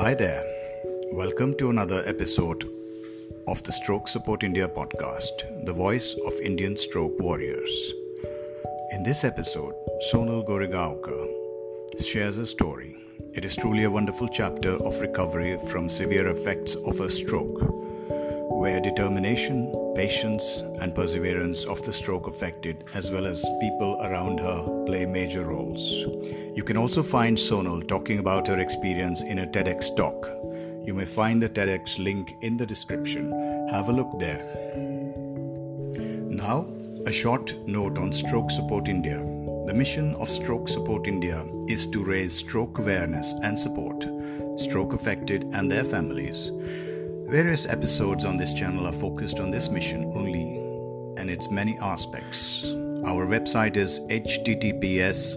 Hi there. Welcome to another episode of the Stroke Support India podcast, the voice of Indian stroke warriors. In this episode, Sonal Goregaonkar shares a story. It is truly a wonderful chapter of recovery from severe effects of a stroke, where determination, patience, and perseverance of the stroke affected, as well as people around her, play major roles. You can also find Sonal talking about her experience in a TEDx talk. You may find the TEDx link in the description. Have a look there. Now, a short note on Stroke Support India. The mission of Stroke Support India is to raise stroke awareness and support stroke affected and their families. Various episodes on this channel are focused on this mission only and its many aspects. Our website is https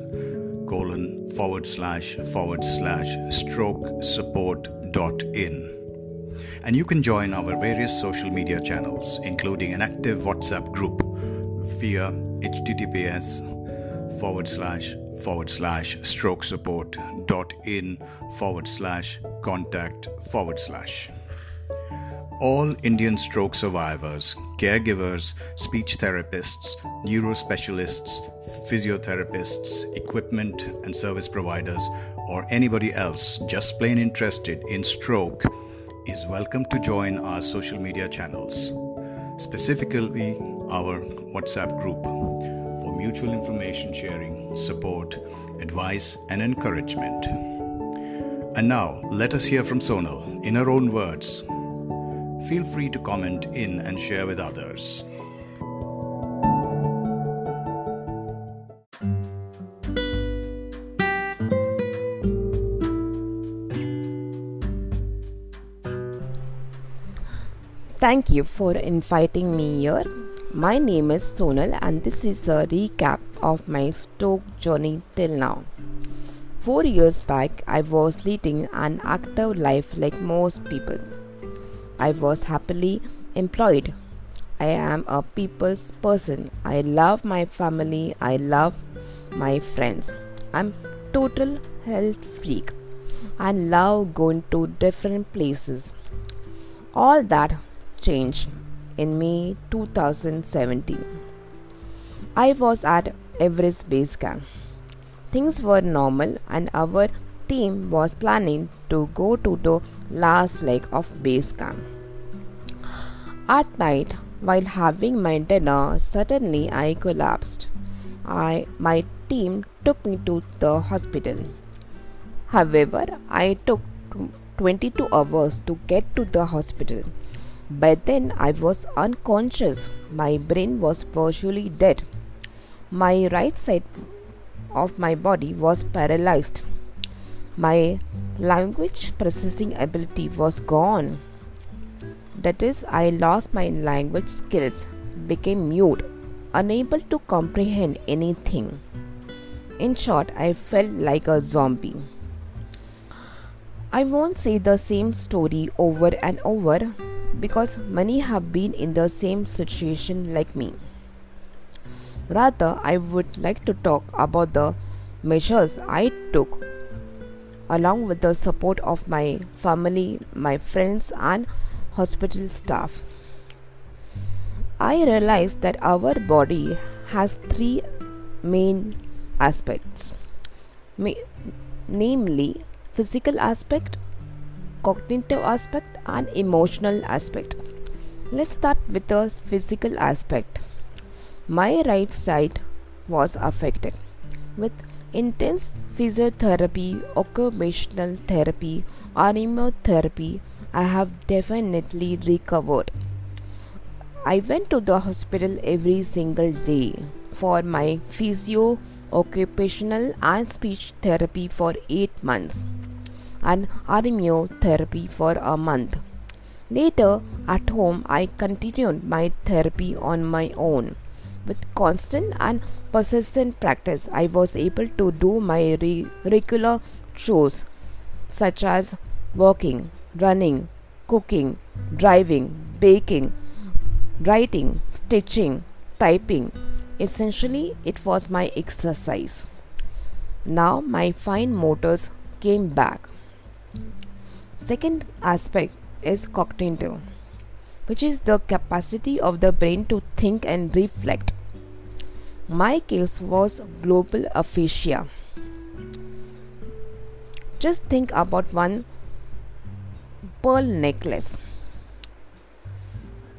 colon forward slash forward slash stroke support dot in. And you can join our various social media channels, including an active WhatsApp group via https forward slash forward slash stroke support dot in forward slash contact forward slash. All Indian stroke survivors, caregivers, speech therapists, neurospecialists, physiotherapists, equipment and service providers, or anybody else just plain interested in stroke is welcome to join our social media channels, specifically our WhatsApp group for mutual information sharing, support, advice, and encouragement. And now, let us hear from Sonal in her own words. Feel free to comment in and share with others. Thank you for inviting me here. My name is Sonal, and this is a recap of my stroke journey till now. Four years back, I was leading an active life like most people. I was happily employed. I am a people's person. I love my family. I love my friends. I'm total health freak I love going to different places. All that changed in May 2017. I was at Everest Base Camp. Things were normal, and our team was planning to go to the last leg of base camp. At night, while having my dinner, suddenly I collapsed. I, my team took me to the hospital. However, I took 22 hours to get to the hospital. By then, I was unconscious. My brain was virtually dead. My right side of my body was paralyzed. My language processing ability was gone. That is, I lost my language skills, became mute, unable to comprehend anything. In short, I felt like a zombie. I won't say the same story over and over because many have been in the same situation like me. Rather, I would like to talk about the measures I took along with the support of my family, my friends, and hospital staff. I realized that our body has three main aspects namely, physical aspect, cognitive aspect, and emotional aspect. Let's start with the physical aspect. My right side was affected with intense physiotherapy, occupational therapy, armeotherapy. I have definitely recovered. I went to the hospital every single day for my physio, occupational, and speech therapy for 8 months and armeotherapy for a month. Later, at home, I continued my therapy on my own. With constant and persistent practice, I was able to do my re- regular chores such as walking, running, cooking, driving, baking, writing, stitching, typing. Essentially, it was my exercise. Now my fine motors came back. Second aspect is cognitive, which is the capacity of the brain to think and reflect. My case was global aphasia. Just think about one pearl necklace,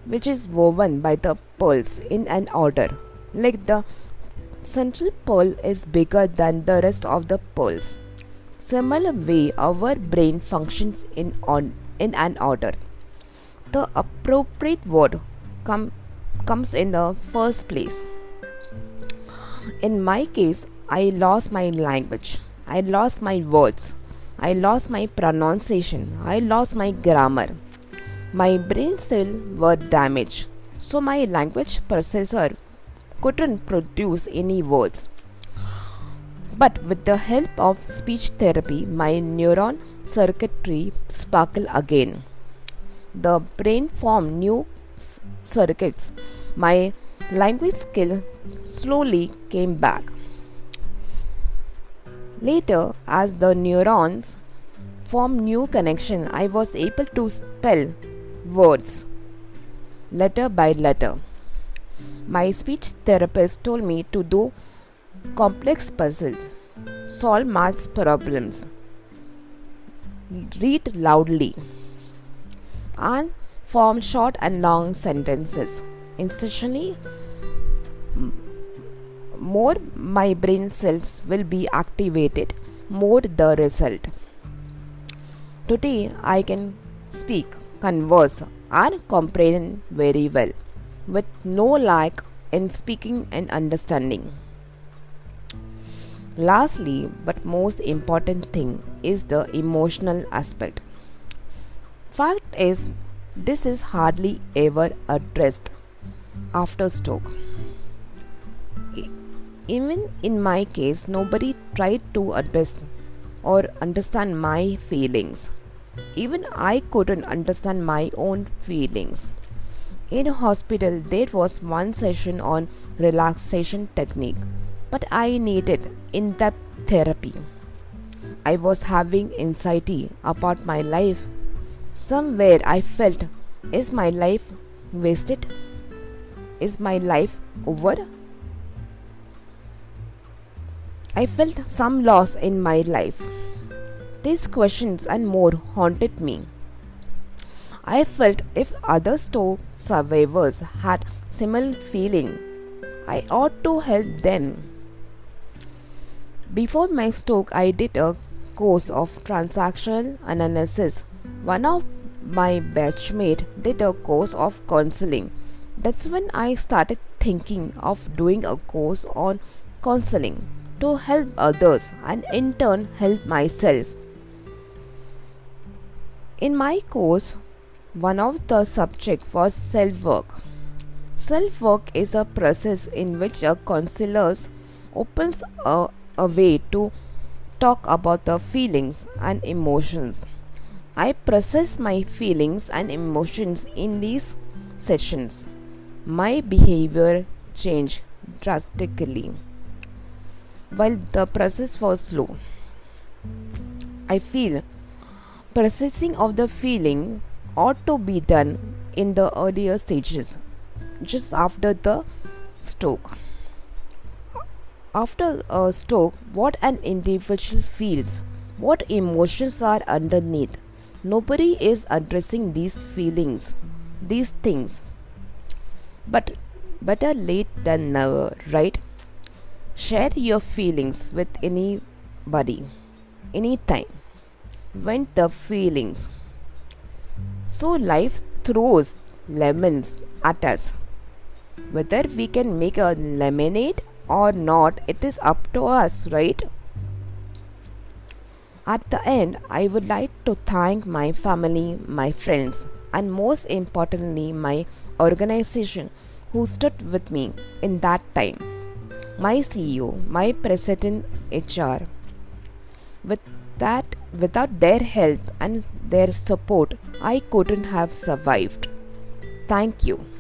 which is woven by the pearls in an order, like the central pearl is bigger than the rest of the pearls. Similar way, our brain functions in on in an order. The appropriate word come, comes in the first place. In my case, I lost my language. I lost my words. I lost my pronunciation. I lost my grammar. My brain cells were damaged, so my language processor couldn't produce any words. But with the help of speech therapy, my neuron circuitry sparkled again. The brain formed new circuits. My language skill slowly came back. Later, as the neurons formed new connection, I was able to spell words letter by letter. My speech therapist told me to do complex puzzles, solve maths problems, read loudly, and form short and long sentences. Instantly, more my brain cells will be activated, more the result. Today, I can speak, converse, and comprehend very well with no lack in speaking and understanding. Lastly, but most important thing is the emotional aspect. Fact is, this is hardly ever addressed after stroke. Even in my case, nobody tried to address or understand my feelings. Even I couldn't understand my own feelings. In hospital, there was one session on relaxation technique, but I needed in-depth therapy. I was having anxiety about my life. Somewhere I felt, is my life wasted? Is my life over? I felt some loss in my life. These questions and more haunted me. I felt if other stroke survivors had similar feeling, I ought to help them. Before my stroke, I did a course of transactional analysis. One of my batchmate did a course of counseling. That's when I started thinking of doing a course on counseling to help others and in turn help myself. In my course, one of the subject was self-work. Self-work is a process in which a counselor opens a, a way to talk about the feelings and emotions. I process my feelings and emotions in these sessions. My behavior changed drastically. While the process was slow, I feel processing of the feeling ought to be done in the earlier stages, just after the stroke. After a stroke, what an individual feels, what emotions are underneath. Nobody is addressing these feelings, these things. But better late than never, right? Share your feelings with anybody, anytime. Vent the feelings so life throws lemons at us. Whether we can make a lemonade or not, it is up to us, right? At the end, I would like to thank my family, my friends, and most importantly, my organization who stood with me in that time. My CEO, my president HR. With that without their help and their support, I couldn't have survived. Thank you.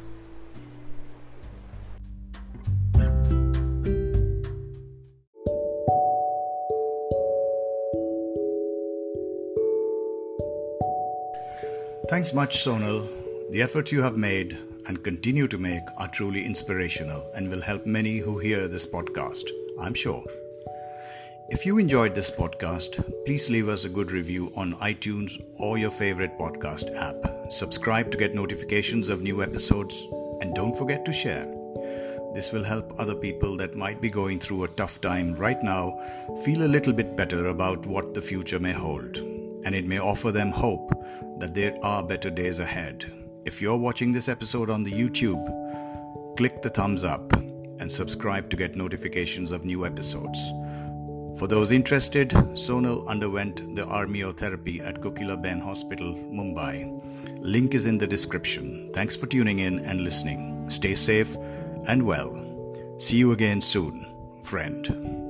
Thanks much, Sonal. The efforts you have made and continue to make are truly inspirational and will help many who hear this podcast, I'm sure. If you enjoyed this podcast, please leave us a good review on iTunes or your favorite podcast app. Subscribe to get notifications of new episodes and don't forget to share. This will help other people that might be going through a tough time right now feel a little bit better about what the future may hold. And it may offer them hope that there are better days ahead. If you're watching this episode on the YouTube, click the thumbs up and subscribe to get notifications of new episodes. For those interested, Sonal underwent the armeotherapy at Kokilaben Hospital, Mumbai. Link is in the description. Thanks for tuning in and listening. Stay safe and well. See you again soon, friend.